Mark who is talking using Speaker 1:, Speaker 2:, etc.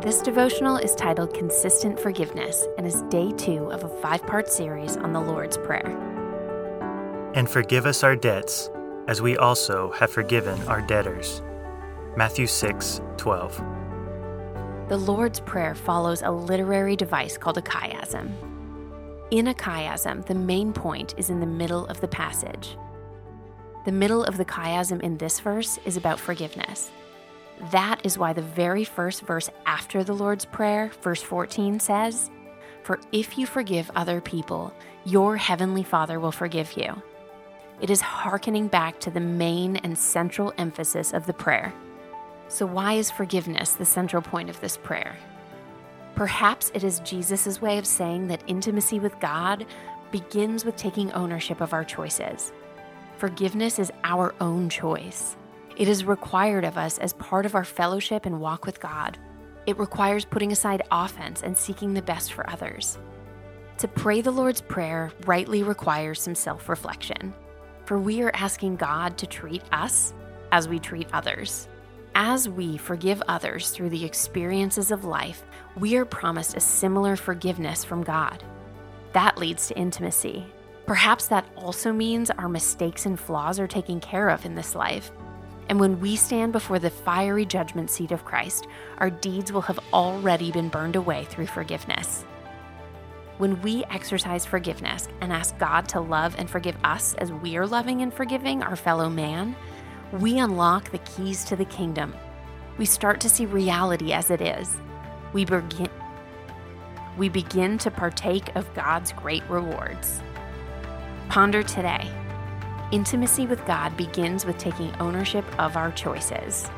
Speaker 1: This devotional is titled Consistent Forgiveness and is day two of a five part series on the Lord's Prayer.
Speaker 2: And forgive us our debts, as we also have forgiven our debtors. Matthew 6 12.
Speaker 1: The Lord's Prayer follows a literary device called a chiasm. In a chiasm, the main point is in the middle of the passage. The middle of the chiasm in this verse is about forgiveness. That is why the very first verse after the Lord's Prayer, verse 14, says, For if you forgive other people, your heavenly Father will forgive you. It is hearkening back to the main and central emphasis of the prayer. So, why is forgiveness the central point of this prayer? Perhaps it is Jesus' way of saying that intimacy with God begins with taking ownership of our choices. Forgiveness is our own choice. It is required of us as part of our fellowship and walk with God. It requires putting aside offense and seeking the best for others. To pray the Lord's Prayer rightly requires some self reflection, for we are asking God to treat us as we treat others. As we forgive others through the experiences of life, we are promised a similar forgiveness from God. That leads to intimacy. Perhaps that also means our mistakes and flaws are taken care of in this life and when we stand before the fiery judgment seat of Christ, our deeds will have already been burned away through forgiveness. When we exercise forgiveness and ask God to love and forgive us as we are loving and forgiving our fellow man, we unlock the keys to the kingdom. We start to see reality as it is. We begin, we begin to partake of God's great rewards. Ponder today Intimacy with God begins with taking ownership of our choices.